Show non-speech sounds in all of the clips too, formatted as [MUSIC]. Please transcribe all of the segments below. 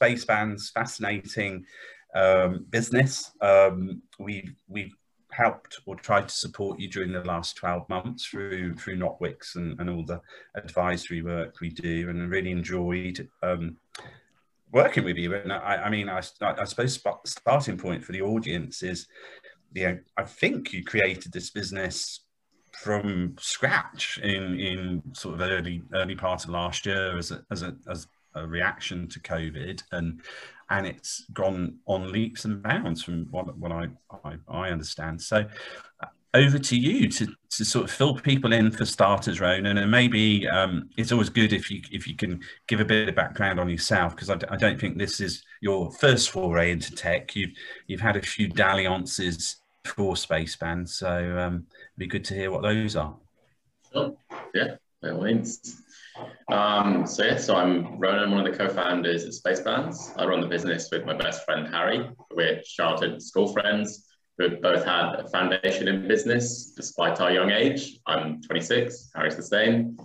Spacebands, fascinating um, business. Um, we've we've helped or tried to support you during the last 12 months through through Notwics and, and all the advisory work we do, and really enjoyed um, working with you. And I, I mean, I, I suppose starting point for the audience is, you know, I think you created this business from scratch in in sort of early early part of last year as a as a as a reaction to COVID, and and it's gone on leaps and bounds from what what I I, I understand. So. Uh, over to you to, to sort of fill people in for starters, Ronan, and maybe um, it's always good if you if you can give a bit of background on yourself because I d- I don't think this is your first foray into tech. You've you've had a few dalliances for Spaceban, so um, it'd be good to hear what those are. Sure. Yeah, by all means. Um, so yeah, so I'm Ronan, one of the co-founders at Spacebands. I run the business with my best friend Harry. We're childhood school friends who both had a foundation in business despite our young age. I'm 26, Harry's the same.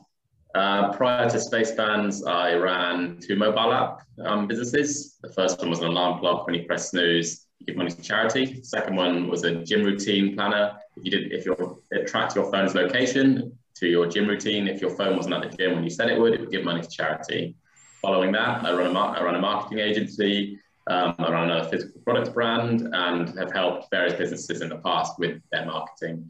Uh, prior to Spacebands, I ran two mobile app um, businesses. The first one was an alarm clock when you press snooze, you give money to charity. The second one was a gym routine planner. If you did, if your it tracked your phone's location, to your gym routine. If your phone wasn't at the gym when you said it would, it would give money to charity. Following that, I run a, I run a marketing agency. Um, I run a physical products brand and have helped various businesses in the past with their marketing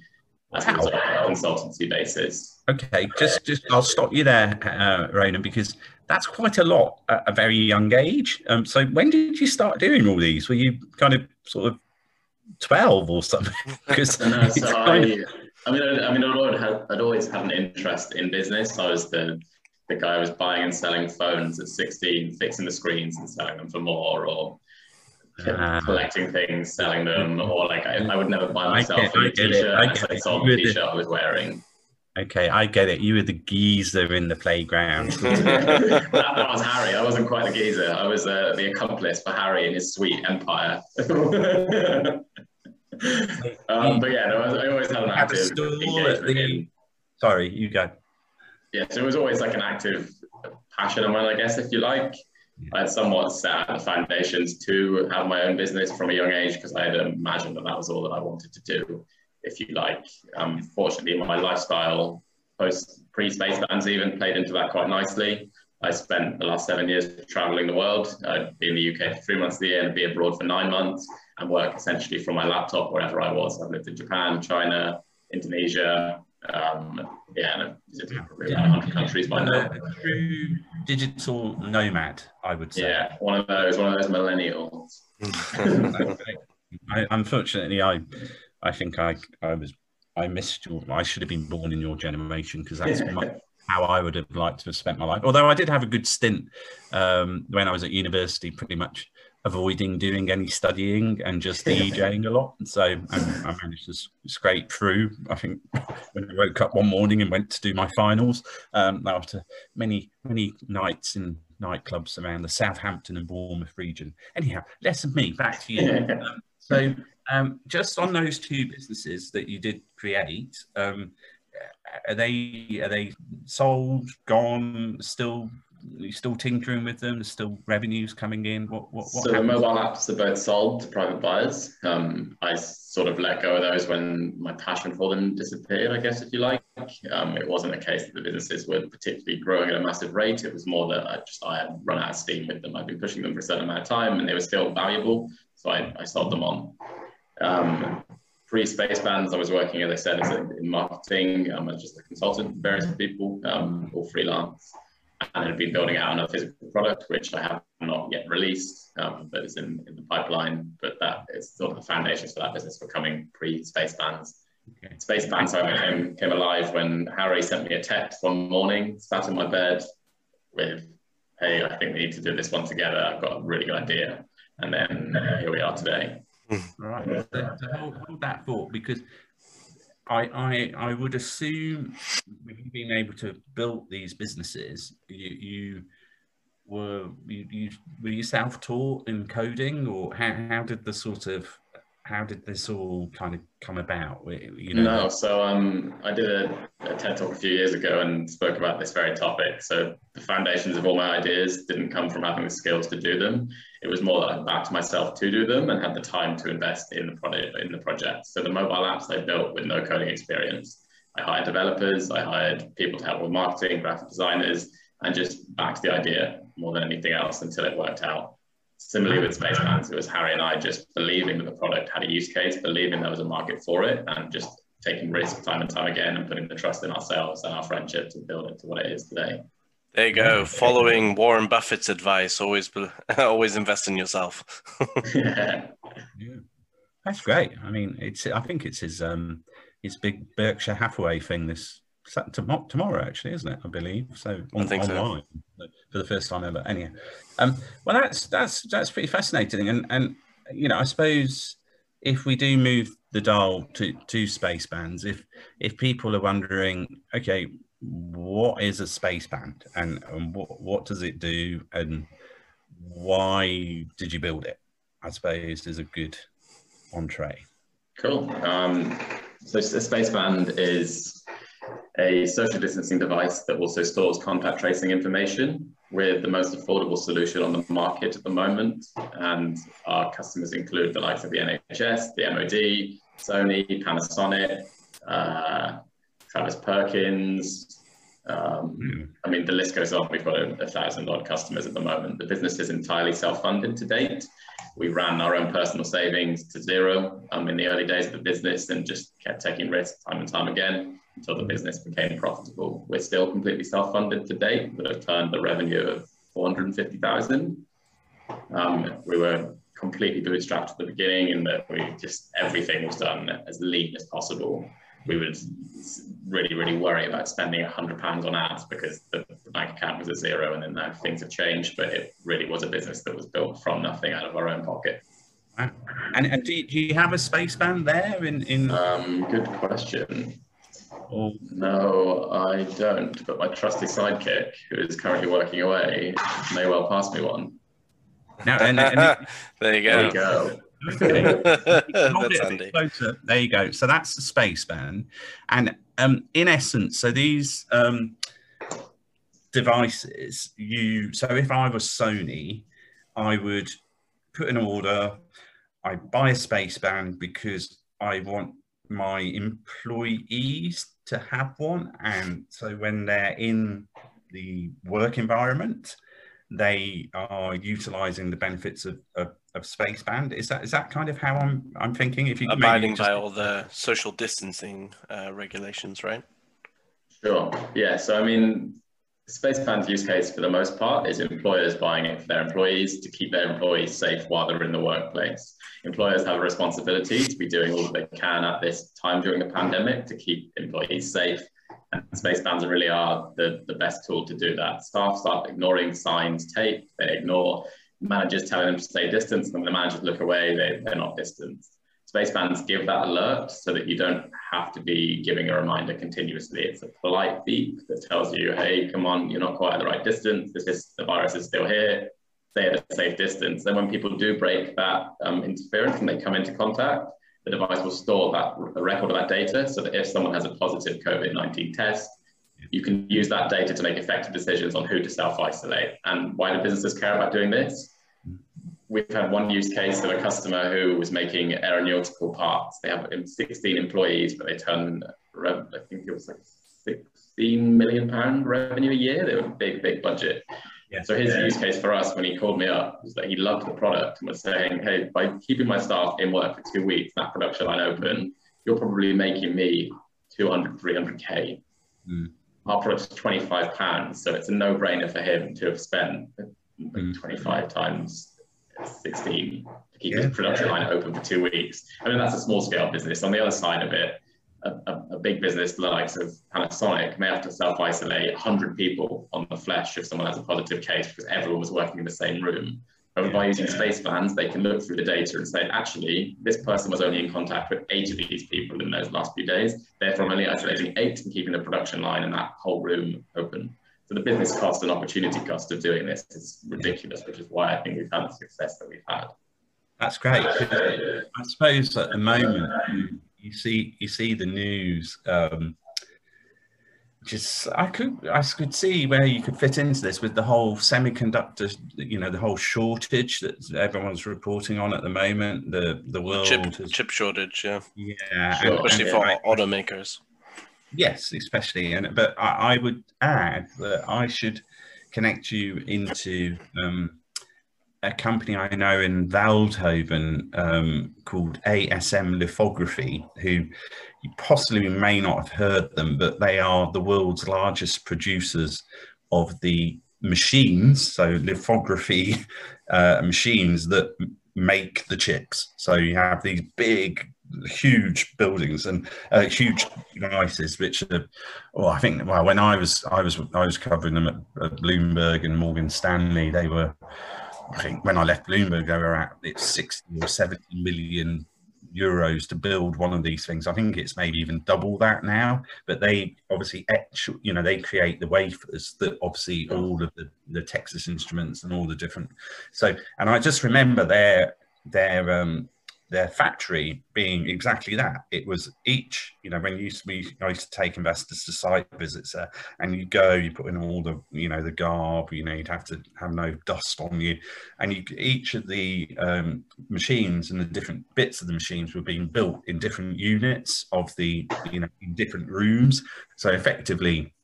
as wow. a consultancy basis. Okay, just just I'll stop you there, uh, Ronan, because that's quite a lot at a very young age. Um, so when did you start doing all these? Were you kind of sort of twelve or something? [LAUGHS] Because no, so I, of... I mean, I, I mean, I'd always, had, I'd always had an interest in business. I was the the guy who was buying and selling phones at 16, fixing the screens and selling them for more, or uh, collecting things, selling them, or like I, I would never buy myself a t-shirt. I, I sold the t-shirt I was wearing. Okay, I get it. You were the geezer in the playground. [LAUGHS] that, that, was Harry. I wasn't quite the geezer. I was uh, the accomplice for Harry and his sweet empire [LAUGHS] um, but yeah, no, I always had an active engagement. Sorry, you go. Yeah, so it was always like an active passion of mine, I guess, if you like. I had somewhat set the foundations to have my own business from a young age because I had imagined that that was all that I wanted to do, if you like. Um, fortunately, my lifestyle post pre Space Bands even played into that quite nicely. I spent the last seven years traveling the world. I'd be in the UK for three months of the year and be abroad for nine months and work essentially from my laptop wherever I was. I've lived in Japan, China, Indonesia, um, yeah, and I've visited probably about 100 countries by now. True digital nomad, I would say. Yeah, one of those, one of those millennials. [LAUGHS] I, unfortunately, I, I think I, I was, I missed your. I should have been born in your generation because that's my, how I would have liked to have spent my life. Although I did have a good stint um, when I was at university, pretty much avoiding doing any studying and just DJing a lot. And so I, I managed to scrape through. I think when I woke up one morning and went to do my finals um, after many, many nights in nightclubs around the Southampton and Bournemouth region. Anyhow, less of me, back to you. [LAUGHS] um, so um, just on those two businesses that you did create, um, are they are they sold, gone, still still tinkering with them? There's still revenues coming in. What what, what so happens? the mobile apps are both sold to private buyers. Um, I sort of let go of those when my passion for them disappeared. I guess if you like, um, it wasn't a case that the businesses were particularly growing at a massive rate. It was more that I just I had run out of steam with them. I'd been pushing them for a certain amount of time, and they were still valuable, so I, I sold them on. Um, pre Spacebands, I was working, as I said, as a, in marketing. Um, just a consultant, for various people, um, all freelance and had been building out another physical product, which I have not yet released, um, but is in, in, the pipeline. But that is sort of the foundations for that business for coming pre Spacebands. Okay. Spacebands came, came alive when Harry sent me a text one morning, sat in my bed with, hey, I think we need to do this one together. I've got a really good idea. And then uh, here we are today. All right. So, so hold, hold that thought because I, I, I would assume being able to build these businesses, you, you were you, you were you self-taught in coding, or how, how did the sort of how did this all kind of come about? You know, no, so um, I did a, a, TED talk a few years ago and spoke about this very topic. So the foundations of all my ideas didn't come from having the skills to do them. It was more that I backed myself to do them and had the time to invest in the project. In the project. So the mobile apps I built with no coding experience. I hired developers, I hired people to help with marketing, graphic designers, and just backed the idea more than anything else until it worked out. Similarly with Spacebands, it was Harry and I just believing that the product had a use case, believing there was a market for it, and just taking risk time and time again and putting the trust in ourselves and our friendship to build it to what it is today. There you go. Following Warren Buffett's advice, always [LAUGHS] always invest in yourself. yeah. [LAUGHS] yeah. That's great. I mean, it's I think it's his um his big Berkshire Hathaway thing this tomorrow actually, isn't it? I believe so. On, I think online so. for the first time ever. Anyhow, um, well, that's that's that's pretty fascinating, and and you know, I suppose if we do move the dial to to space bands, if if people are wondering, okay, what is a space band, and, and what what does it do, and why did you build it? I suppose is a good entree. Cool. Um, so a space band is a social distancing device that also stores contact tracing information. We're the most affordable solution on the market at the moment, and our customers include the likes of the NHS, the MOD, Sony, Panasonic, uh, Travis Perkins. Um, mm. I mean, the list goes on. We've got a, a thousand odd customers at the moment. The business is entirely self-funded to date. We ran our own personal savings to zero um, in the early days of the business and just kept taking risks time and time again until the business became profitable. We're still completely self-funded to date, but have turned the revenue of 450,000. Um, we were completely bootstrapped at the beginning in that we just, everything was done as lean as possible. We would really, really worry about spending a hundred pounds on ads because the, the, bank account was at zero and then now things have changed, but it really was a business that was built from nothing out of our own pocket. And, and do, you, do you have a space band there in, in... Um, good question. No, I don't. But my trusty sidekick, who is currently working away, may well pass me one. Now, and, and [LAUGHS] there you go. There you go. Okay. [LAUGHS] There you go. So that's the space band, and um, in essence, so these um, devices, you. So if I was Sony, I would put an order. I buy a space band because I want my employees to have one. And so when they're in the work environment, they are utilizing the benefits of, of, of space band. Is that is that kind of how I'm I'm thinking? If you abiding just... by all the social distancing uh, regulations, right? Sure. Yeah. So I mean, space band's use case for the most part is employers buying it for their employees to keep their employees safe while they're in the workplace. Employers have a responsibility to be doing all that they can at this time during the pandemic to keep employees safe. And space bands really are the, the best tool to do that. Staff start ignoring signs, tape, they ignore managers telling them to stay distant, and when the managers look away, they, they're not distant. Spacebands give that alert so that you don't have to be giving a reminder continuously. It's a polite beep that tells you, hey, come on, you're not quite at the right distance. This is the virus is still here. Stay at a safe distance. Then when people do break that um, interference and they come into contact, the device will store that a record of that data so that if someone has a positive COVID-19 test, you can use that data to make effective decisions on who to self-isolate. And why do businesses care about doing this? We've had one use case of a customer who was making aeronautical parts. They have 16 employees, but they turn, I think it was like 16 million pound revenue a year. They were a big, big budget. Yeah. So his yeah. use case for us when he called me up was that he loved the product and was saying, hey, by keeping my staff in work for two weeks, that production line open, you're probably making me 200, 300K. Mm. Our product's 25 pounds. So it's a no brainer for him to have spent mm. 25 times 16 to keep yeah. his production line open for two weeks. I mean, that's a small scale business. On the other side of it, a, a, a big business the likes of Panasonic may have to self isolate 100 people on the flesh if someone has a positive case because everyone was working in the same room. But yeah, by using yeah. Spacebands, they can look through the data and say, actually, this person was only in contact with eight of these people in those last few days. Therefore, I'm only isolating eight and keeping the production line and that whole room open. So the business cost and opportunity cost of doing this is ridiculous, which is why I think we've had the success that we've had. That's great. I suppose at the moment you see you see the news. Um, just I could I could see where you could fit into this with the whole semiconductor, you know, the whole shortage that everyone's reporting on at the moment. The the world chip, has, chip shortage, yeah, yeah, Sure. especially and- for automakers. Yes, especially, and but I, I would add that I should connect you into um, a company I know in Veldhoven um, called ASM Lithography, who you possibly may not have heard them, but they are the world's largest producers of the machines, so lithography [LAUGHS] uh, machines that make the chips. So you have these big, huge buildings and uh, huge devices, which are, well, I think, well, when I was, I was, I was covering them at, at Bloomberg and Morgan Stanley. They were, I think, when I left Bloomberg, they were at it's sixty or seventy million euros to build one of these things. I think it's maybe even double that now. But they obviously etch, you know, they create the wafers that obviously all of the, the Texas Instruments and all the different. So, and I just remember their their um, their factory being exactly that. It was each, you know, when you used to be, I used to take investors to site visits there, and you go, you put in all the, you know, the garb, you know, you'd have to have no dust on you, and you each of the um, machines and the different bits of the machines were being built in different units of the, you know, in different rooms. So effectively,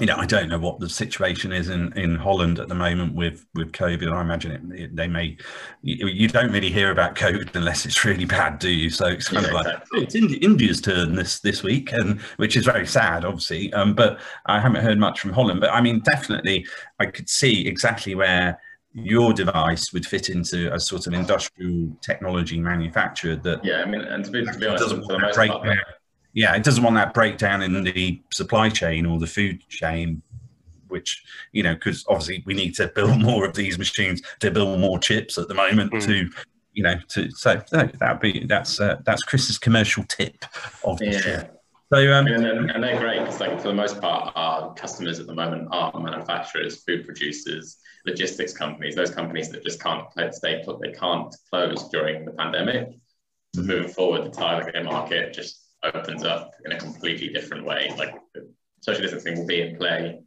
you know, I don't know what the situation is in, in Holland at the moment with, with COVID. I imagine it, it- they may, you, you don't really hear about COVID unless it's really bad, do you? So it's kind Yeah, of like, exactly. oh, it's Indi- India's turn this this week, and which is very sad, obviously. Um, but I haven't heard much from Holland. But I mean, definitely, I could see exactly where your device would fit into a sort of industrial technology manufacturer that Yeah, I mean, and to be, to be honest, doesn't for the most part. Yeah, it doesn't want that breakdown in the supply chain or the food chain, which you know, because obviously we need to build [LAUGHS] more of these machines to build more chips at the moment Mm. to, you know, to so no, that'd be that's uh, that's Chris's commercial tip of the yeah. show. So um, And, and, and they're great because, like, for the most part, our customers at the moment are manufacturers, food producers, logistics companies, those companies that just can't stay put, they can't close during the pandemic. So moving forward, the target market just opens up in a completely different way. Like, social distancing will be in play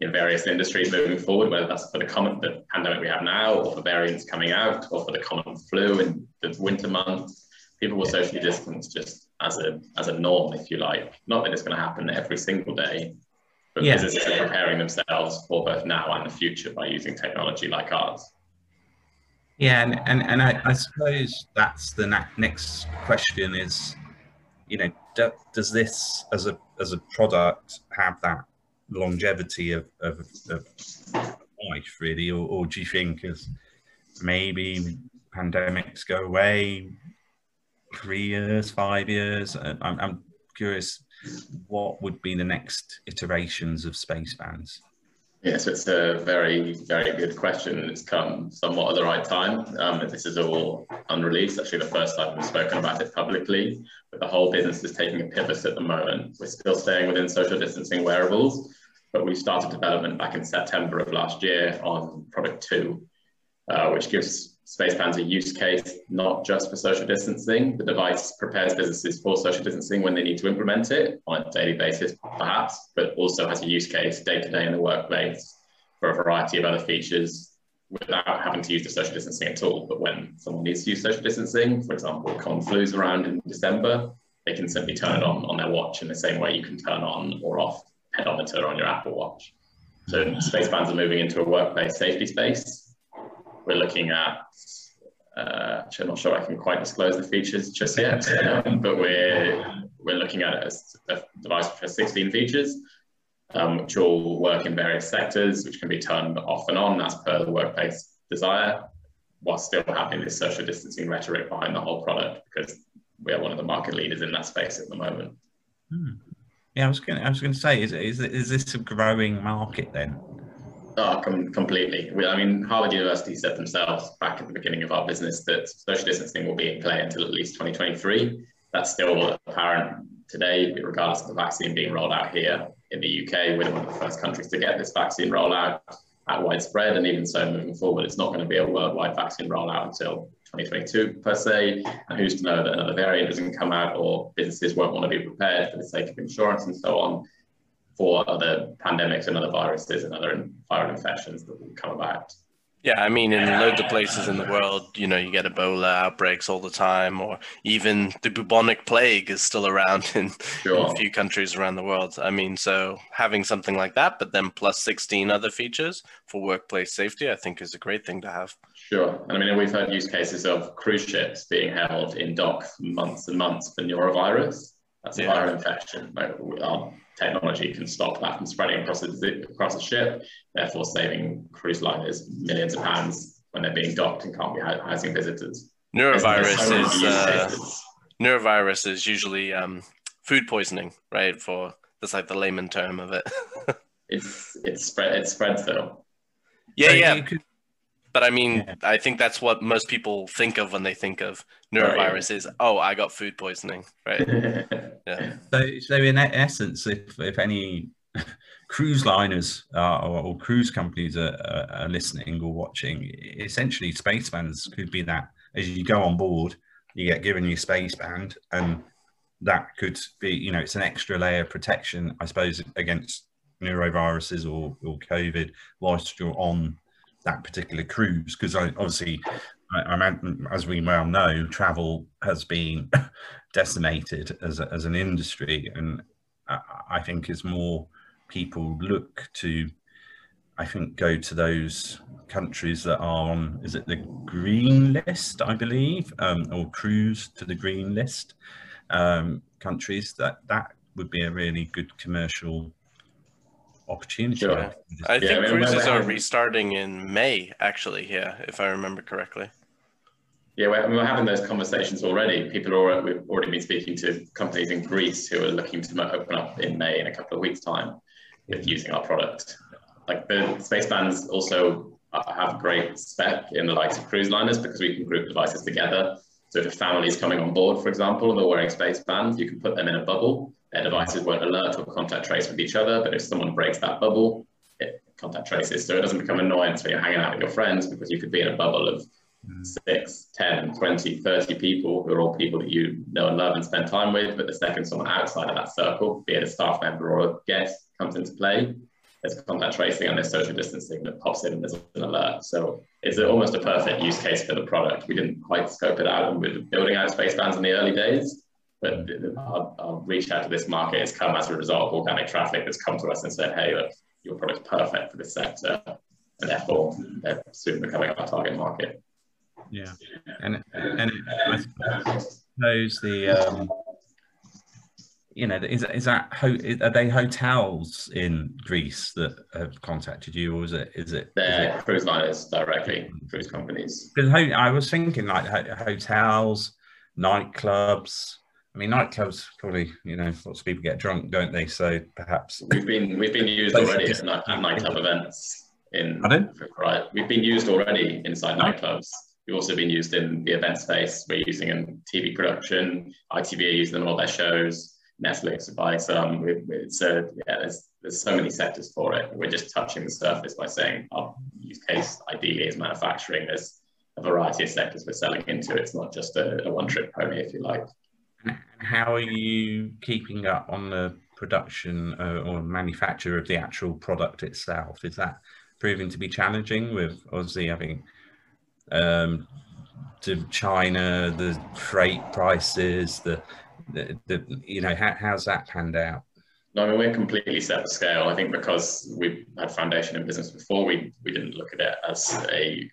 in various industries moving forward, whether that's for the common the pandemic we have now, or for variants coming out, or for the common flu in the winter months. People will socially distance just as a as a norm, if you like. Not that it's going to happen every single day, but Yeah. businesses are preparing themselves for both now and the future by using technology like ours. Yeah, and, and, and I, I suppose that's the na- next question is, you know, do, does this as a as a product have that longevity of, of, of life really, or, or do you think as maybe pandemics go away, three years, five years? Uh, I'm, I'm curious, what would be the next iterations of space bands? Yeah, so it's a very, very good question. It's come somewhat at the right time. Um, this is all unreleased. Actually, the first time we've spoken about it publicly, but the whole business is taking a pivot at the moment. We're still staying within social distancing wearables, but we started development back in September of last year on product two, uh, which gives Spacebands a use case not just for social distancing. The device prepares businesses for social distancing when they need to implement it on a daily basis, perhaps, but also has a use case day to day in the workplace for a variety of other features without having to use the social distancing at all. But when someone needs to use social distancing, for example, common flu's around in December, they can simply turn it on on their watch in the same way you can turn on or off pedometer on your Apple Watch. So space Spacebands are moving into a workplace safety space. We're looking at, uh, I'm not sure I can quite disclose the features just yet, [LAUGHS] um, but we're we're looking at as a device which has 16 features, um, which all work in various sectors, which can be turned off and on as per the workplace desire, while still having this social distancing rhetoric behind the whole product, because we are one of the market leaders in that space at the moment. Hmm. Yeah, I was going. I was going to say, is is is this a growing market then? Oh, com- completely. We, I mean, Harvard University said themselves back at the beginning of our business that social distancing will be in play until at least 2023. That's still apparent today, regardless of the vaccine being rolled out here in the UK. We're one of the first countries to get this vaccine rollout at widespread, and even so, moving forward, it's not going to be a worldwide vaccine rollout until 2022 per se, and who's to know that another variant doesn't come out or businesses won't want to be prepared for the sake of insurance and so on for other pandemics and other viruses and other viral infections that will come about. Yeah, I mean, in loads of places in the world, you know, you get Ebola outbreaks all the time, or even the bubonic plague is still around in, sure. in, a few countries around the world. I mean, so having something like that, but then plus 16 other features for workplace safety, I think is a great thing to have. Sure. And I mean, we've heard use cases of cruise ships being held in dock months and months for norovirus. That's a yeah. viral infection. Like, our technology can stop that from spreading across the, across the ship, therefore saving cruise liners millions of pounds when they're being docked and can't be housing visitors. Norovirus so is uh, norovirus is usually um, food poisoning, right? For that's like the layman term of it. [LAUGHS] it's it's spread it spreads though. Yeah, so yeah. Could, but I mean, yeah. I think that's what most people think of when they think of norovirus is, oh, I got food poisoning, right? [LAUGHS] yeah. So, so in essence, if, if any [LAUGHS] cruise liners uh, or, or, cruise companies are, are, listening or watching, essentially Spaceband's could be that as you go on board, you get given your Spaceband and that could be, you know, it's an extra layer of protection, I suppose, against noroviruses or, or COVID whilst you're on that particular cruise because obviously I, I, as we well know travel has been [LAUGHS] decimated as, a, as an industry and I, I think as more people look to I think go to those countries that are on is it the green list I believe um, or cruise to the green list um, countries that that would be a really good commercial opportunity. Sure. I think yeah, cruises are restarting in May, actually. Yeah, if I remember correctly. Yeah, we're, we're having those conversations already. People are we've already been speaking to companies in Greece who are looking to open up in May in a couple of weeks' time with using our product. Like the Spacebands also have great spec in the likes of cruise liners because we can group devices together. So if a family is coming on board, for example, and they're wearing Spacebands, you can put them in a bubble their devices won't alert or contact trace with each other, but if someone breaks that bubble, it contact traces. So it doesn't become annoyance when you're hanging out with your friends because you could be in a bubble of mm. 6, 10, 20, 30 people who are all people that you know and love and spend time with. But the second someone outside of that circle, be it a staff member or a guest, comes into play, there's contact tracing and there's social distancing that pops in and there's an alert. So it's almost a perfect use case for the product. We didn't quite scope it out and we are building out Spacebands in the early days, but our, our, reach out to this market has come as a result of organic traffic that's come to us and said, hey, look, your product's perfect for this sector. And therefore, they're soon becoming our target market. Yeah. And, and I suppose the, um, you know, is, is that, are they hotels in Greece that have contacted you or is it, is it? They're is it, cruise liners directly, cruise companies. Because I was thinking like hotels, nightclubs, I mean, nightclubs probably, you know, lots of people get drunk, don't they? So perhaps we've been we've been used already at, night, nightclub events. In right, we've been used already inside nightclubs. We've also been used in the event space. We're using in TV production. ITV are using them in all their shows. Netflix are buying some. A, yeah, there's there's so many sectors for it. We're just touching the surface by saying our use case ideally is manufacturing. There's a variety of sectors we're selling into. It's not just a, a one-trick pony, if you like. How are you keeping up on the production uh, or manufacture of the actual product itself? Is that proving to be challenging with obviously having um, to China, the freight prices, the, the, the you know, how, how's that panned out? No, I mean, we're completely set the scale. I think because we've had foundation in business before, we, we didn't look at it as a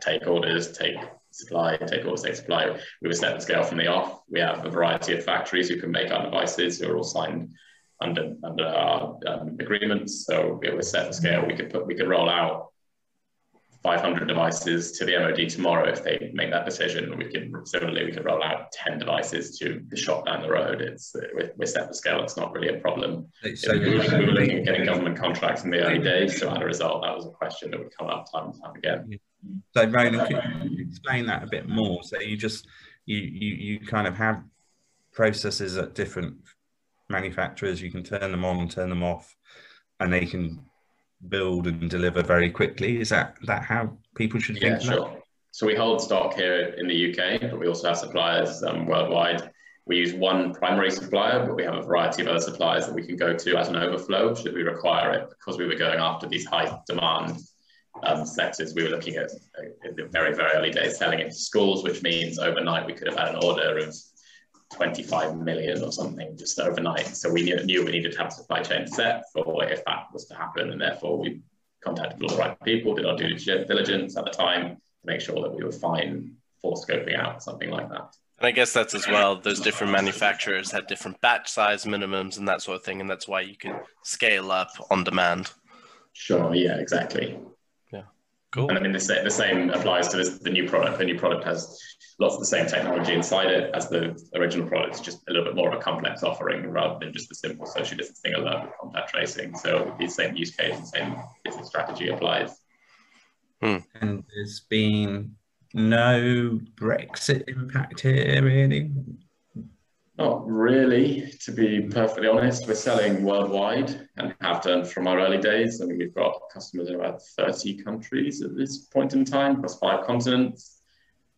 take orders, take supply, take all the take supply. We were set scale from the off. We have a variety of factories who can make our devices who are all signed under under our um, agreements. So it was set scale. We could put we could roll out 500 devices to the MOD tomorrow if they make that decision. We can similarly we could roll out 10 devices to the shop down the road. It's we're, set the scale. It's not really a problem. So we, were, we were looking at getting government contracts in the early days. So as a result, that was a question that would come up time and time again. So Ronan, could you explain that a bit more? So you just you you you kind of have processes at different manufacturers. You can turn them on, and turn them off, and they can build and deliver very quickly. Is that that how people should yeah, think? Sure. So we hold stock here in the UK, but we also have suppliers um, worldwide. We use one primary supplier, but we have a variety of other suppliers that we can go to as an overflow should we require it. Because we were going after these high demand um, sectors, we were looking at uh, in the very, very early days selling into schools, which means overnight we could have had an order of 25 million or something just overnight. So we knew, knew we needed to have a supply chain set for if that was to happen. And therefore we contacted all the right people, did our due diligence at the time to make sure that we were fine for scoping out something like that. And I guess that's as well, those different manufacturers had different batch size minimums and that sort of thing. And that's why you can scale up on demand. Sure, yeah, exactly. Yeah, cool. And I mean, the, the same applies to this, the new product. The new product has lots of the same technology inside it as the original product. It's just a little bit more of a complex offering rather than just the simple social distancing alert with contact tracing. So the same use case and same business strategy applies. Hmm. And there's been no Brexit impact here, really? Not really, to be perfectly honest. We're selling worldwide and have done from our early days. I mean, we've got customers in about 30 countries at this point in time, across five continents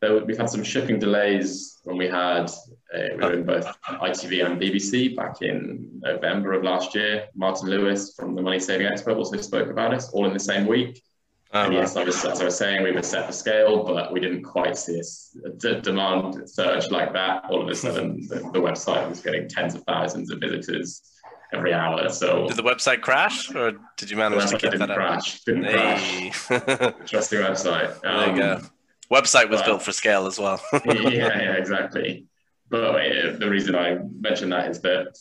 there, we've had some shipping delays when we had uh, we were in both ITV and BBC back in November of last year. Martin Lewis from the Money Saving Expert also spoke about us all in the same week. And yes, I was, as I was saying, we were set for scale, but we didn't quite see a d- demand surge like that. All of a sudden, [LAUGHS] the, the, website was getting tens of thousands of visitors every hour. So did the website crash, or did you manage to keep that crash, Didn't hey. crash. [LAUGHS] Trusting website. Um, there you go. Um, Website was built for scale as well. [LAUGHS] yeah, yeah, exactly. But uh, the reason I mentioned that is that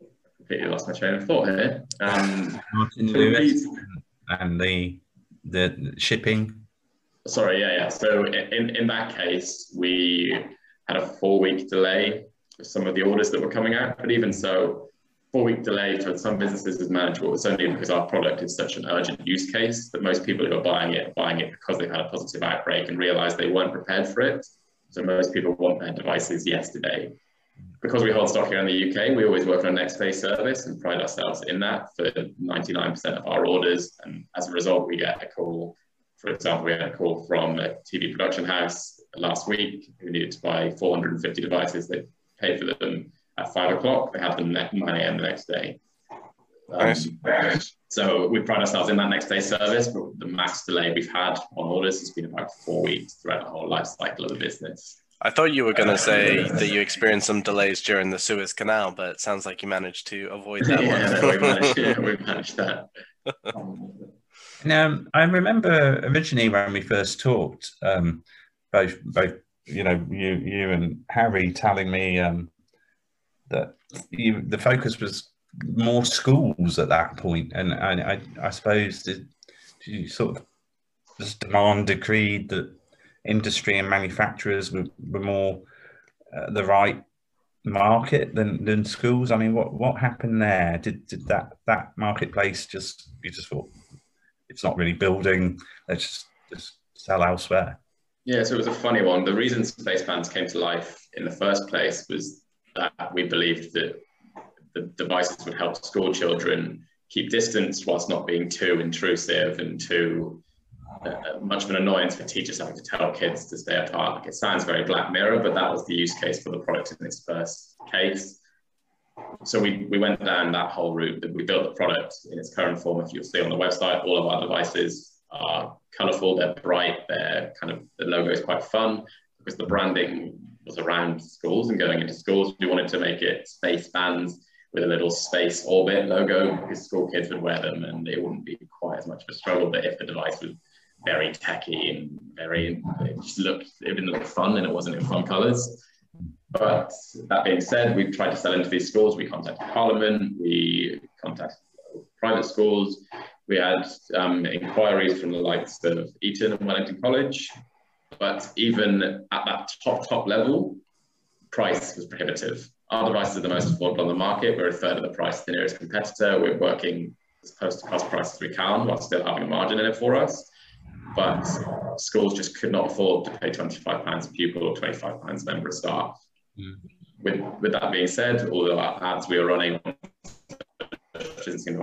I completely lost my train of thought here. Um, Martin Lewis and the the shipping. Sorry, yeah, yeah. So in, in that case, we had a four week delay for some of the orders that were coming out. But even so, four week delay for some businesses is manageable. It's only because our product is such an urgent use case that most people who are buying it are buying it because they've had a positive outbreak and realized they weren't prepared for it. So most people want their devices yesterday. Because we hold stock here in the UK, we always work on a next day service and pride ourselves in that for 99% of our orders. And as a result, we get a call. For example, we had a call from a TV production house last week who needed to buy 450 devices. They paid for them at five o'clock. They had them at 9 a.m. the next day. Um, nice. So we pride ourselves in that next day service, but the max delay we've had on orders has been about four weeks throughout the whole life cycle of the business. I thought you were going to say that you experienced some delays during the Suez Canal, but it sounds like you managed to avoid that [LAUGHS] yeah, one. we managed, [LAUGHS] yeah, we managed that. [LAUGHS] Um, I remember originally when we first talked, um, both both you know you you and Harry telling me um, that you, the focus was more schools at that point, and, and I, I suppose the, you sort of just demand decreed that industry and manufacturers were, were more uh, the right market than, than schools. I mean, what what happened there? Did did that that marketplace just you just thought it's not really building? Let's just, just sell elsewhere. Yeah, so it was a funny one. The reason Spacebands came to life in the first place was that we believed that the devices would help school children keep distance whilst not being too intrusive and too uh, much of an annoyance for teachers having to tell kids to stay apart. Like it sounds very Black Mirror, but that was the use case for the product in its first case. So we, we went down that whole route. That we built the product in its current form. If you'll see on the website, all of our devices are colorful, they're bright, they're kind of, the logo is quite fun because the branding was around schools and going into schools. We wanted to make it space bands with a little space orbit logo because school kids would wear them and it wouldn't be quite as much of a struggle. But if the device was very techy and very, it just looked, it didn't look fun and it wasn't in fun colors. But that being said, we tried to sell into these schools. We contacted Parliament, we contacted private schools. We had um, inquiries from the likes of Eton and Wellington College, but even at that top, top level, price was prohibitive. Our devices are the most affordable on the market. We're a third of the price of the nearest competitor. We're working as close to cost price as we can while still having a margin in it for us. But schools just could not afford to pay £25 a pupil or £25 a member of staff. Mm. With, with that being said, all of our ads we are running,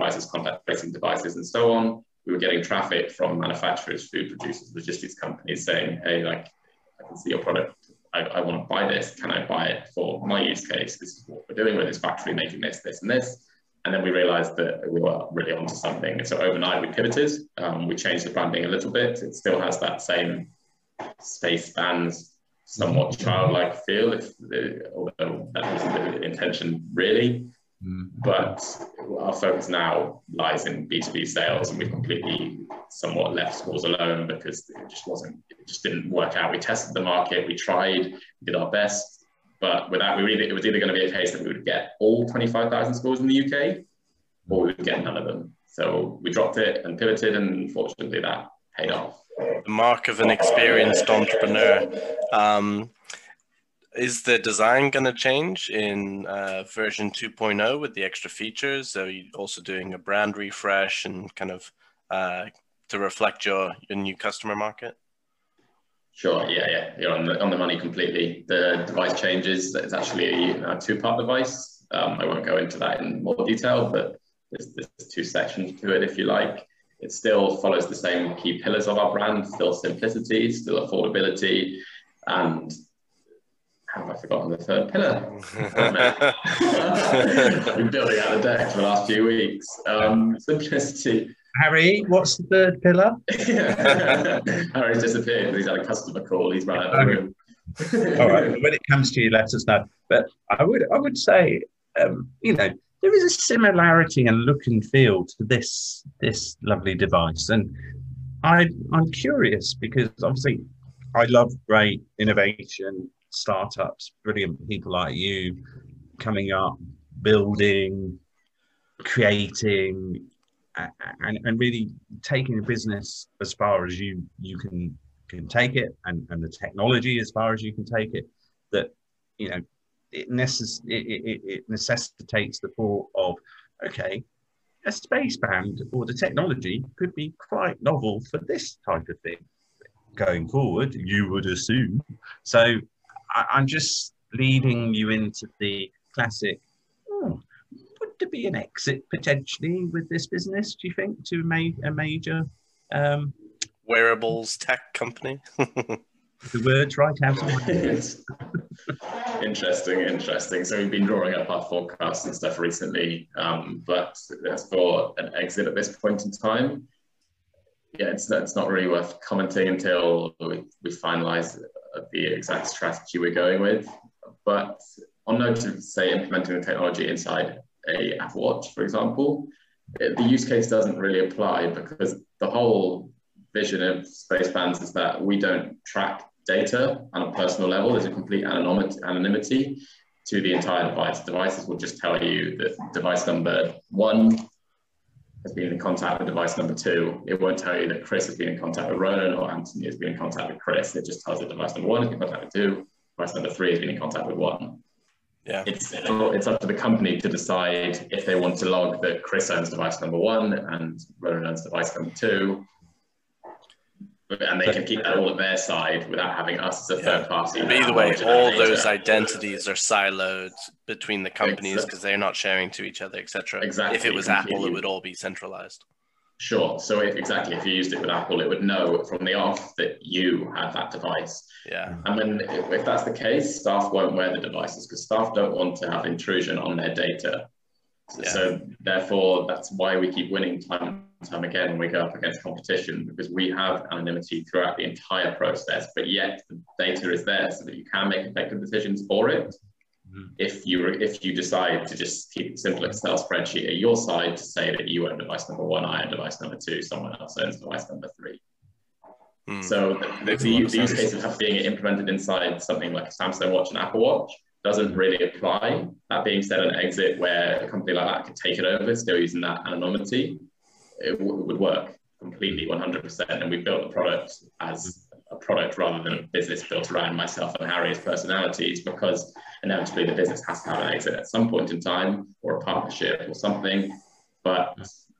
devices, contact tracing devices, and so on, we were getting traffic from manufacturers, food producers, logistics companies saying, hey, like, I can see your product. I, I want to buy this. Can I buy it for my use case? This is what we're doing with this factory, making this, this, and this. And then we realized that we were really onto something. And so overnight we pivoted. Um, we changed the branding a little bit. It still has that same space bands, somewhat childlike feel, if the, although that wasn't the intention really. Mm. But our focus now lies in B2B sales, and we've completely somewhat left schools alone because it just wasn't, it just didn't work out. We tested the market, we tried, we did our best, but without, we really, it was either going to be a case that we would get all 25,000 schools in the UK, or we would get none of them. So we dropped it and pivoted, and fortunately that paid off. The mark of an experienced entrepreneur. Um, is the design going to change in uh, version 2.0 with the extra features? So you're also doing a brand refresh and kind of uh, to reflect your, your new customer market? Sure, yeah, yeah, you're on the, on the money completely. The device changes. It's actually a, two-part device. Um, I won't go into that in more detail, but there's, there's two sections to it, if you like. It still follows the same key pillars of our brand, still simplicity, still affordability, and have I forgotten the third pillar? [LAUGHS] [LAUGHS] I've been building out the deck for the last few weeks. Um, [LAUGHS] simplicity. Harry, what's the third pillar? [LAUGHS] Harry's disappeared. He's had a customer call. He's run out of the room. All right. [LAUGHS] When it comes to you, let us know. But I would, I would say, um, you know, there is a similarity and look and feel to this this lovely device, and I, I'm curious because obviously I love great innovation startups, brilliant people like you coming up, building, creating, and, and really taking the business as far as you you can can take it and, and the technology as far as you can take it that you know it, necess- it, it, it necessitates the thought of okay a space band or the technology could be quite novel for this type of thing going forward you would assume so I, am just leading you into the classic. Be an exit potentially with this business? Do you think to make a major um, wearables tech company? [LAUGHS] the words right out of my [LAUGHS] interesting, interesting. So we've been drawing up our forecasts and stuff recently, um, but as for an exit at this point in time, yeah, it's, it's not really worth commenting until we, we finalize the exact strategy we're going with. But on note of, say, implementing the technology inside a Apple Watch, for example, it, the use case doesn't really apply because the whole vision of space bands is that we don't track data on a personal level. There's a complete anonymity to the entire device. Devices will just tell you that device number one has been in contact with device number two. It won't tell you that Chris has been in contact with Ronan or Anthony has been in contact with Chris. It just tells you device number one has been in contact with two, device number three has been in contact with one. Yeah. It's, it's up to the company to decide if they want to log that Chris owns device number one and Ronan owns device number two, and they can keep that all at their side without having us as a yeah. third party. But either way, all those identities are siloed between the companies because they're not sharing to each other, etc. Exactly. If it was Apple, it would all be centralized. Sure. So if exactly if you used it with Apple, it would know from the off that you had that device. Yeah. And then if that's the case, staff won't wear the devices because staff don't want to have intrusion on their data. Yeah. So therefore, that's why we keep winning time and time again when we go up against competition because we have anonymity throughout the entire process, but yet the data is there so that you can make effective decisions for it. Mm-hmm. If you if you decide to just keep it simple Excel spreadsheet at your side to say that you own device number one, I own device number two, someone else owns device number three. Mm. So the, the, the use case of being implemented inside something like a Samsung Watch and Apple Watch doesn't really apply. That being said, an exit where a company like that could take it over, still using that anonymity, it, w- would work completely 100%. And we built the product as a product rather than a business built around myself and Harry's personalities because inevitably the business has to have an exit at some point in time or a partnership or something. But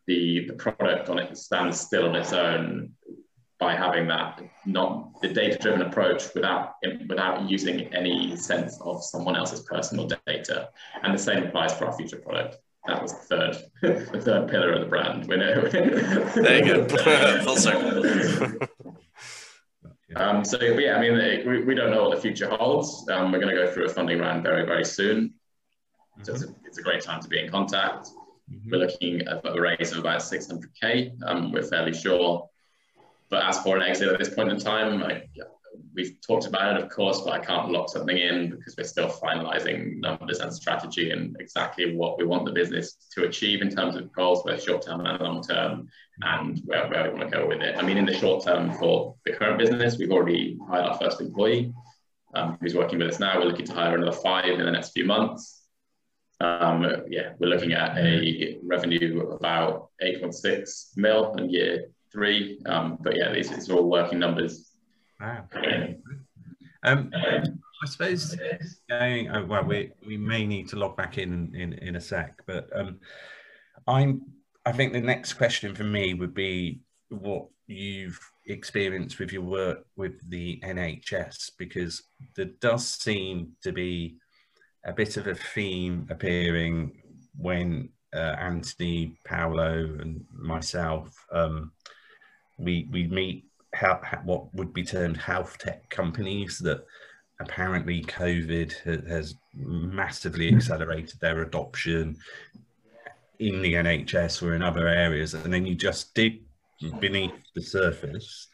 the, the product on it stands still on its own by having that not the data driven approach without without using any sense of someone else's personal data and the same applies for our future product that was the third, the third pillar of the brand. We know. there you go, [LAUGHS] full circle. [LAUGHS] Um, so yeah, I mean, we, we don't know what the future holds. Um, we're going to go through a funding round very, very soon. So it's a, it's a great time to be in contact. Mm-hmm. We're looking at a raise of about 600k. Um, we're fairly sure. But as for an exit at this point in time, I, we've talked about it, of course, but I can't lock something in because we're still finalizing numbers and strategy and exactly what we want the business to achieve in terms of goals, both short term and long term, and where, where we want to go with it. I mean, in the short term for the current business, we've already hired our first employee um, who's working with us now. We're looking to hire another five in the next few months. Um, yeah, we're looking at a revenue of about 8.6 mil in year three. Um, but yeah, these, these are all working numbers Wow. Um, I suppose going. Oh, well, we we may need to log back in in in a sec, but um, I'm. I think the next question for me would be what you've experienced with your work with the NHS, because there does seem to be a bit of a theme appearing when uh, Anthony, Paolo, and myself um, we we meet how, what would be termed health tech companies that apparently COVID has massively accelerated their adoption in the NHS or in other areas. And then you just dig beneath the surface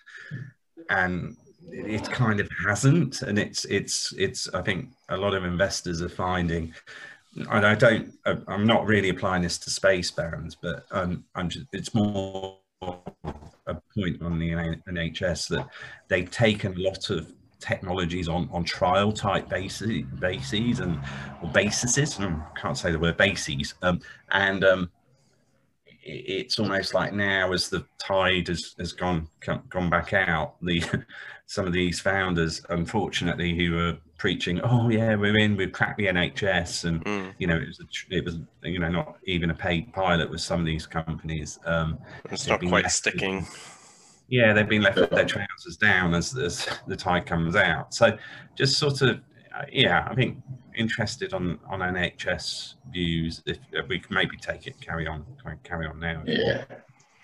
and it kind of hasn't. And it's, it's, it's, I think a lot of investors are finding, and I don't, I'm not really applying this to Spacebands, but um, I'm just, it's more a point on the NHS that they've taken a lot of technologies on on trial type bases bases and or bases I can't say the word bases um, and um, it's almost like now as the tide has, has gone gone back out the [LAUGHS] some of these founders unfortunately who are preaching oh yeah we're in we've cracked the nhs and mm. you know it was a, it was you know not even a paid pilot with some of these companies um it's not quite sticking yeah they've been left with their trousers down as, as the tide comes out so just sort of uh, yeah i think interested on on nhs views if, if we can maybe take it carry on carry on now yeah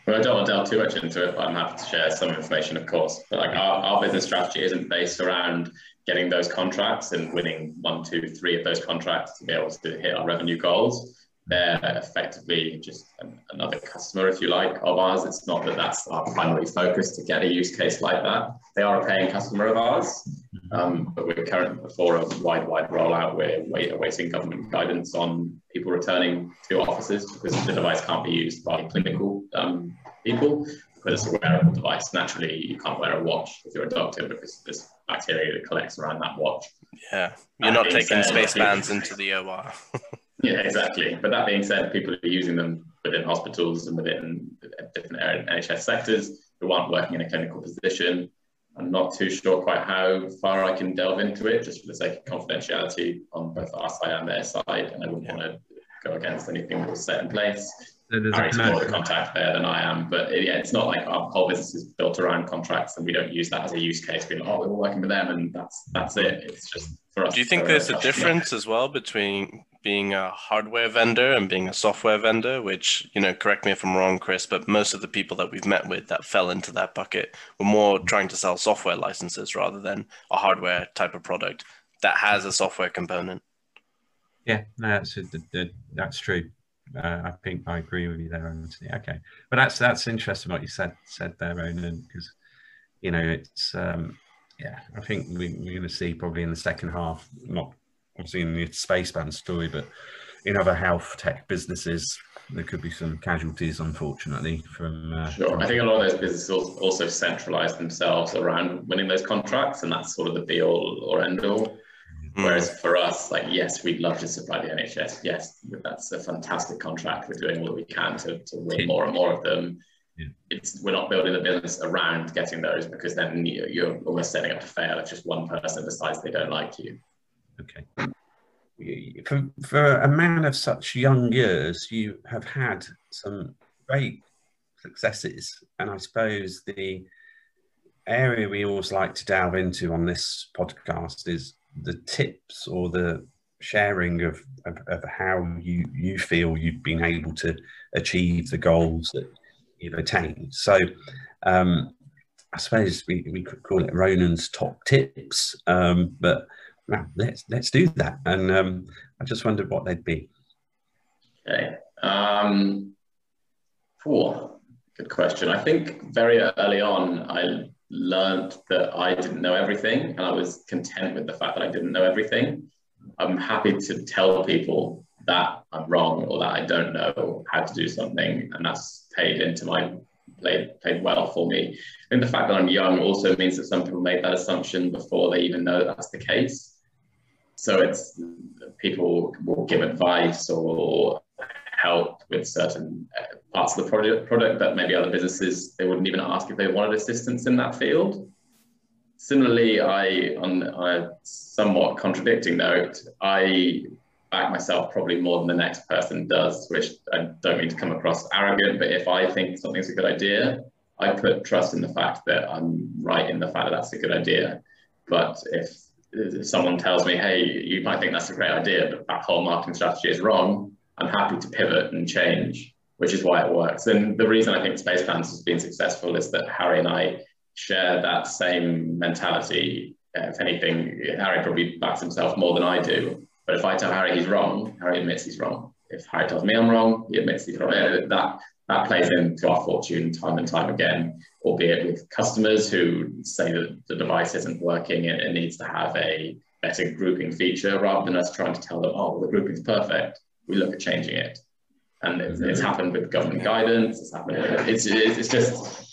well, I don't want to delve too much into it, but I'm happy to share some information, of course. But like our, our business strategy isn't based around getting those contracts and winning one, two, three of those contracts to be able to hit our revenue goals. They're effectively just an, another customer, if you like, of ours. It's not that that's our primary focus to get a use case like that. They are a paying customer of ours, um, but we're currently before a wide, wide rollout. We're wait, awaiting government guidance on people returning to offices because the device can't be used by clinical um, people because it's a wearable device. Naturally, you can't wear a watch if you're a doctor because there's bacteria that collects around that watch. Yeah, you're not taking Spacebands into the OR. [LAUGHS] yeah, exactly. But that being said, people are using them within hospitals and within different NHS sectors who aren't working in a clinical position. I'm not too sure quite how far I can delve into it, just for the sake of confidentiality on both our side and their side, and I wouldn't yeah. want to go against anything that was set in place. There's Harry's more the contact there than I am, but it, yeah, it's not like our whole business is built around contracts, and we don't use that as a use case. Being like, oh, we're working with them, and that's that's it. It's just for us. Do you think there's a difference as well between being a hardware vendor and being a software vendor? Which you know, correct me if I'm wrong, Chris, but most of the people that we've met with that fell into that bucket were more trying to sell software licenses rather than a hardware type of product that has a software component. Yeah, that's that's true. Uh, I think I agree with you there, Anthony. Okay, but that's that's interesting what you said said there, Ronan, because you know it's um, yeah. I think we, we're going to see probably in the second half, not obviously in the Spaceband story, but in other health tech businesses, there could be some casualties, unfortunately. From, uh, sure, from I think a lot of those businesses also centralize themselves around winning those contracts, and that's sort of the be all or end all. Mm. Whereas for us, like, yes, we'd love to supply the NHS. Yes, that's a fantastic contract. We're doing what we can to, to win more and more of them. Yeah. It's we're not building the business around getting those because then you're almost setting up to fail if just one person decides they don't like you. Okay. For, for a man of such young years, you have had some great successes, and I suppose the area we always like to delve into on this podcast is the tips or the sharing of, of, of, how you, you feel you've been able to achieve the goals that you've attained. So um, I suppose we, we could call it Ronan's top tips, um, but well, let's let's do that. And um, I just wondered what they'd be. Okay. Um. Good question. I think very early on, I learned that I didn't know everything, and I was content with the fact that I didn't know everything. I'm happy to tell people that I'm wrong or that I don't know how to do something, and that's paid into my played played well for me. And the fact that I'm young also means that some people made that assumption before they even know that that's the case. So it's people will give advice or help with certain uh, parts of the product, product that maybe other businesses they wouldn't even ask if they wanted assistance in that field. Similarly, I on a somewhat contradicting note, I back myself probably more than the next person does, which I don't mean to come across arrogant, but if I think something's a good idea, I put trust in the fact that I'm right in the fact that that's a good idea. But if, if someone tells me, hey, you might think that's a great idea, but that whole marketing strategy is wrong, I'm happy to pivot and change, which is why it works. And the reason I think Spacebands has been successful is that Harry and I share that same mentality. If anything, Harry probably backs himself more than I do. But if I tell Harry he's wrong, Harry admits he's wrong. If Harry tells me I'm wrong, he admits he's wrong. That that plays into our fortune time and time again, albeit with customers who say that the device isn't working and it needs to have a better grouping feature rather than us trying to tell them, oh, the grouping's perfect. We look at changing it. And it's, it's mm-hmm. happened with government guidance. It's happened. It's, it's just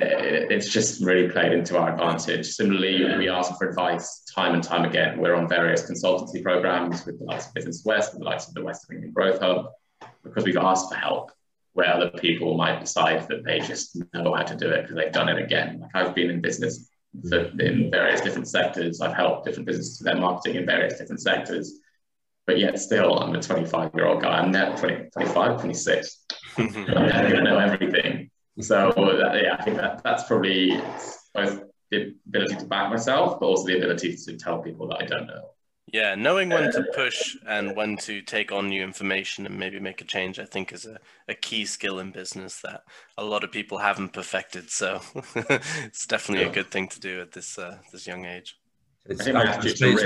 it's just really played into our advantage. Similarly, we ask for advice time and time again. We're on various consultancy programs with the likes of Business West, with the likes of the West of England Growth Hub, because we've asked for help where other people might decide that they just know how to do it because they've done it again. Like I've been in business for, in various different sectors. I've helped different businesses with their marketing in various different sectors. But yet still, I'm a 25 year old guy. I'm never 20, 25, 26. [LAUGHS] I'm never going to know everything. So yeah, I think that that's probably both the ability to back myself, but also the ability to tell people that I don't know. Yeah, knowing when to push and when to take on new information and maybe make a change, I think is a, a key skill in business that a lot of people haven't perfected. So [LAUGHS] it's definitely yeah. a good thing to do at this uh, this young age. It's, I think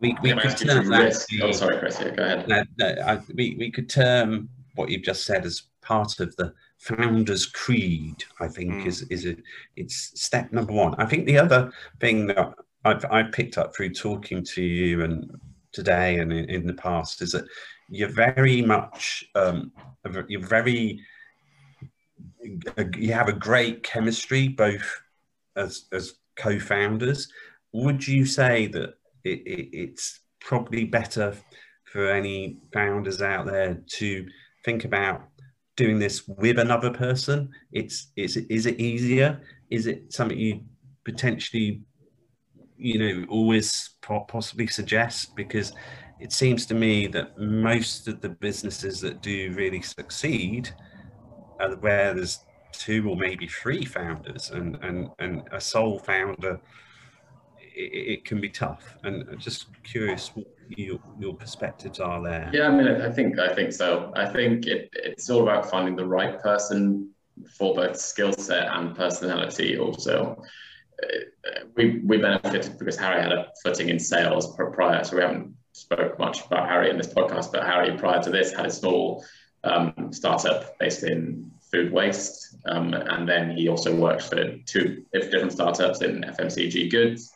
we, we, we could term that. oh, sorry, Chris. Yeah, go ahead. No, no, I, we, we could term what you've just said as part of the founder's creed i think mm. is is a, it's step number one i think the other thing that i've, I've picked up through talking to you and today and in, in the past is that you're very much um, you're very you have a great chemistry both as as co-founders would you say that it, it, it's probably better for any founders out there to think about doing this with another person? It's it's is it easier? Is it something you potentially, you know, always possibly suggest? Because it seems to me that most of the businesses that do really succeed are where there's two or maybe three founders, and and and a sole founder. It, it can be tough, and just curious what your, your perspectives are there? Yeah, I mean, I think I think so. I think it, it's all about finding the right person for both skill set and personality. Also, we we benefited because Harry had a footing in sales prior, so we haven't spoke much about Harry in this podcast. But Harry, prior to this, had a small um, startup based in food waste, um, and then he also worked for two different startups in FMCG goods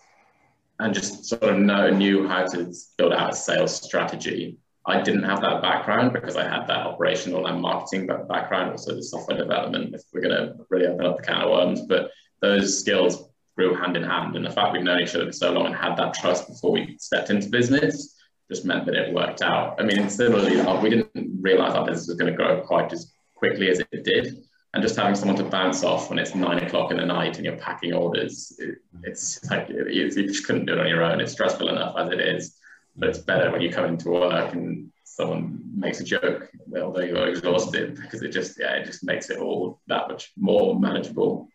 and just sort of know knew how to build out a sales strategy. I didn't have that background because I had that operational and marketing background, also the software development. If we're going to really open up the can of worms, but those skills grew hand in hand, and the fact we've known each other for so long and had that trust before we stepped into business just meant that it worked out. I mean, similarly, we didn't realize our business was going to grow quite as quickly as it did and just having someone to bounce off when it's nine o'clock in the night and you're packing orders, it, it's like you, you, just couldn't do it on your own. It's stressful enough as it is, but it's better when you come into work and someone makes a joke, although you're exhausted, because it just yeah, it just makes it all that much more manageable.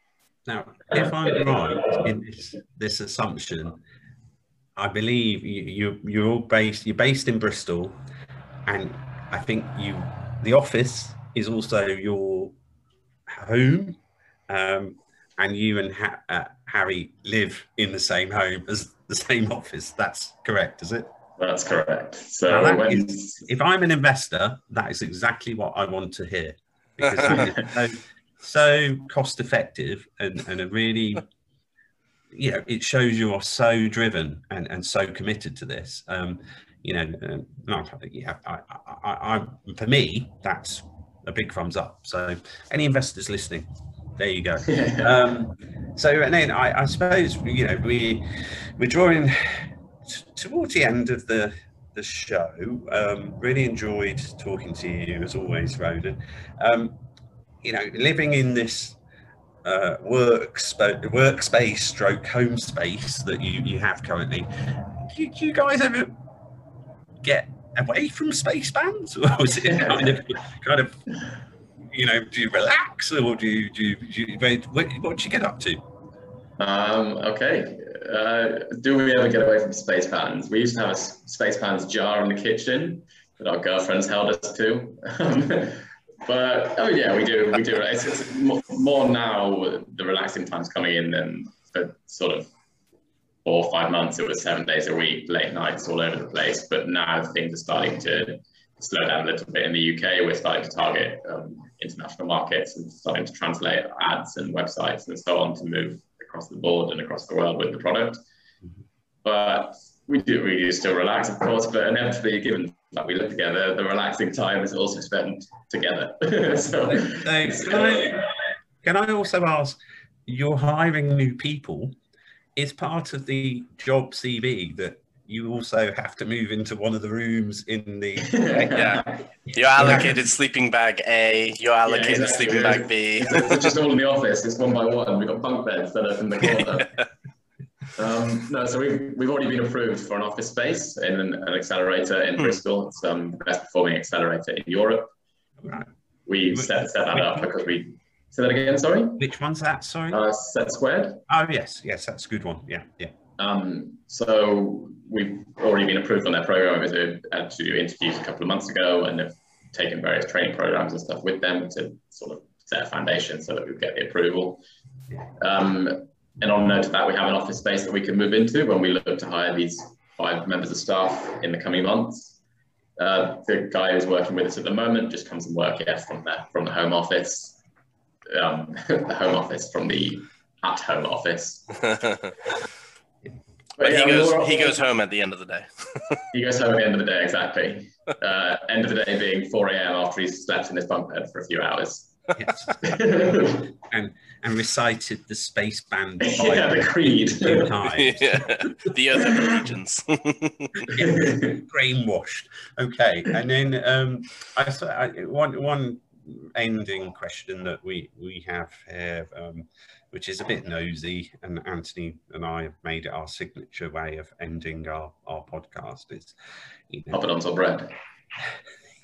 Now, if I'm right in this, this assumption, I believe you, you you're all based you're based in Bristol, and I think you the office is also your home, um, and you and ha- uh, Harry live in the same home as the same office. That's correct, is it? That's correct. So when... is, if I'm an investor, that is exactly what I want to hear because [LAUGHS] so, cost effective and, and a really you know it shows you are so driven and, and so committed to this. Um you know uh, yeah I, I, I, for me that's a big thumbs up. So any investors listening there you go. [LAUGHS] Um so and then I, I suppose you know we we're drawing t- towards the end of the the show. Um really enjoyed talking to you as always Ronan um you know living in this uh, workspace, workspace stroke home space that you, you have currently, do, do you guys ever get away from Spacebands, [LAUGHS] or is it [LAUGHS] kind of kind of you know do you relax or do you do you, do you what, what do you get up to? Um, okay. Uh, do we ever get away from Spacebands? We used to have a Spacebands jar in the kitchen that our girlfriends held us to. [LAUGHS] But oh yeah, we do. We do. It's, it's more now. The relaxing time's coming in than for sort of four or five months. It was seven days a week, late nights all over the place. But now things are starting to slow down a little bit in the UK. We're starting to target um, international markets and starting to translate ads and websites and so on to move across the board and across the world with the product. Mm-hmm. But we do we do still relax, of course, but inevitably, given that we live together, the relaxing time is also spent together. [LAUGHS] so, Thanks. Can I, can I also ask, you're hiring new people. Is part of the job CV that you also have to move into one of the rooms in the [LAUGHS] yeah you're allocated sleeping bag a you're allocated yeah, exactly. sleeping bag b it's just all in the office it's one by one we've got bunk beds that are in the corner [LAUGHS] Um, no, so we've, we've already been approved for an office space in an, an accelerator in hmm. Bristol. It's um, the best performing accelerator in Europe. Right. We set, set that up because we. Say that again, sorry? Which one's that, sorry? Uh, set Squared. Oh, yes, yes, that's a good one. Yeah, yeah. Um, so we've already been approved on their program. We had to do interviews a couple of months ago and have taken various training programs and stuff with them to sort of set a foundation so that we would get the approval. Um, and on note of that, we have an office space that we can move into when we look to hire these five members of staff in the coming months. Uh, the guy who's working with us at the moment just comes and work here from the, from the home office, um, [LAUGHS] the home office from the at home office. [LAUGHS] but, but yeah, he goes he goes home at the end of the day. [LAUGHS] he goes home at the end of the day, exactly. Uh, end of the day being 4 a.m. after he's slept in his bunk bed for a few hours. Yes. [LAUGHS] and and recited the Spaceband. Yeah, the creed. [LAUGHS] yeah. The other regions. [LAUGHS] brainwashed. Okay, and then um, I, I one one ending question that we we have here. Um, which is a bit nosy, and Anthony and I have made it our signature way of ending our, our podcast. Is you know, Pop it on some bread.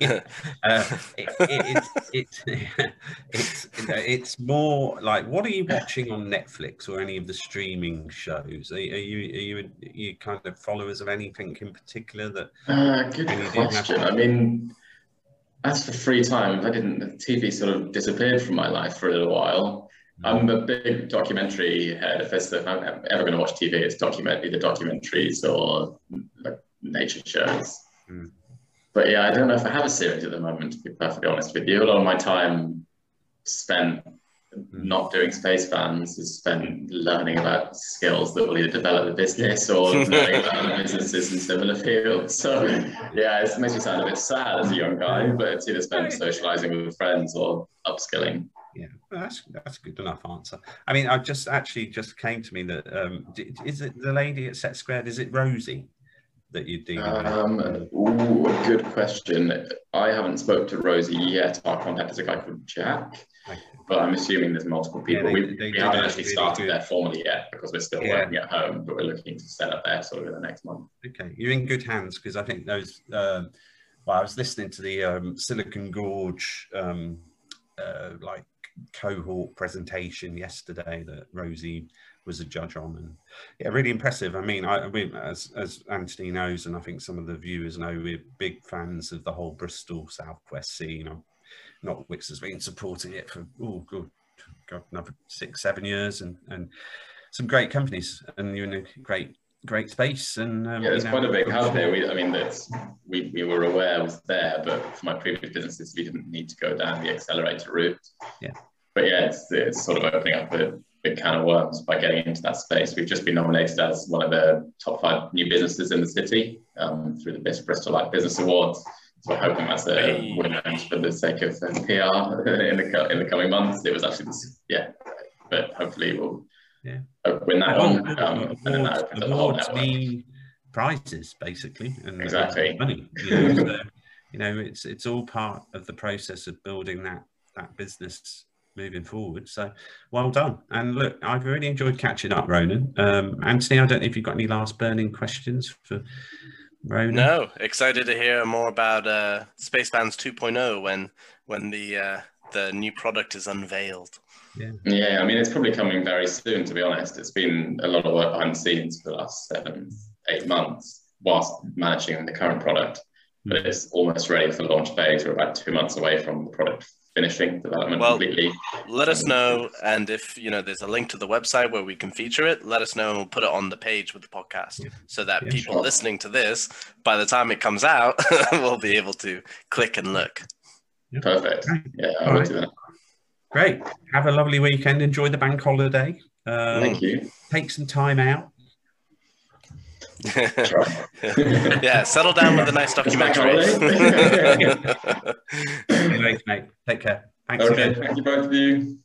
[LAUGHS] uh, it, it, it, it's [LAUGHS] it's more like what are you watching on Netflix or any of the streaming shows? Are, are you are you are you kind of followers of anything in particular that? Uh, good question. I mean, as for free time, I didn't. TV sort of disappeared from my life for a little while. I'm a big documentary head. If, if I'm ever going to watch TV, it's document either documentaries or like nature shows. But yeah, I don't know if I have a series at the moment, to be perfectly honest with you. A lot of my time spent not doing Spacebands is spent learning about skills that will either develop the business or learning about [LAUGHS] other businesses in similar fields. So yeah, it makes me sound a bit sad as a young guy, but it's either spent socializing with friends or upskilling. Yeah, that's that's a good enough answer. I mean, I just actually just came to me that um, is it the lady at Set Squared? Is it Rosie? That you're dealing um? Ooh, good question. I haven't spoke to Rosie yet. Our contact is a guy called Jack, but I'm assuming there's multiple people. Yeah, they, we, they we haven't actually really started good. there formally yet because we're still yeah. working at home, but we're looking to set up there sort of in the next month. Okay, you're in good hands because I think those. Um, well, I was listening to the um, Silicon Gorge um, uh, like cohort presentation yesterday that Rosie was a judge on, and yeah, really impressive. I mean, I, I mean, as as Anthony knows, and I think some of the viewers know, we're big fans of the whole Bristol Southwest scene. I'm, Notwics has been supporting it for oh good, God, another six seven years, and and some great companies, and you're in a great great space. And um, yeah, there's quite a big hub here. We, I mean, that's we, we were aware was there, but for my previous businesses, we didn't need to go down the accelerator route. Yeah. But yeah, it's, it's sort of opening up a big can of worms by getting into that space. We've just been nominated as one of the top five new businesses in the city um, through the Best Bristol Light Business Awards. So we're hoping that's a win for the sake of PR [LAUGHS] in the in the coming months. It was actually this, yeah, but hopefully we'll yeah. win that one. Um, and then that awards mean prizes basically, and exactly money. You know, so, you know, it's it's all part of the process of building that that business moving forward. So well done. And look, I've really enjoyed catching up, Ronan. Um, Anthony, I don't know if you've got any last burning questions for Ronan. No, excited to hear more about uh, Spacebands 2.0 when when the uh, the new product is unveiled. Yeah. yeah, I mean, it's probably coming very soon, to be honest. It's been a lot of work behind the scenes for the last seven, eight months whilst managing the current product. But hmm. it's almost ready for launch phase. We're about two months away from the product finishing development well, completely. Let us know, and if you know there's a link to the website where we can feature it, let us know and we'll put it on the page with the podcast, yeah. so that yeah, people sure. listening to this, by the time it comes out, [LAUGHS] will be able to click and look. Perfect. Yeah, I will right. do that. Great. Have a lovely weekend. Enjoy the bank holiday. Um, Thank you. Take some time out. [LAUGHS] yeah, settle down with a nice documentary. [LAUGHS] Thanks, mate. Take care. Thanks okay, again. Thank you both of you.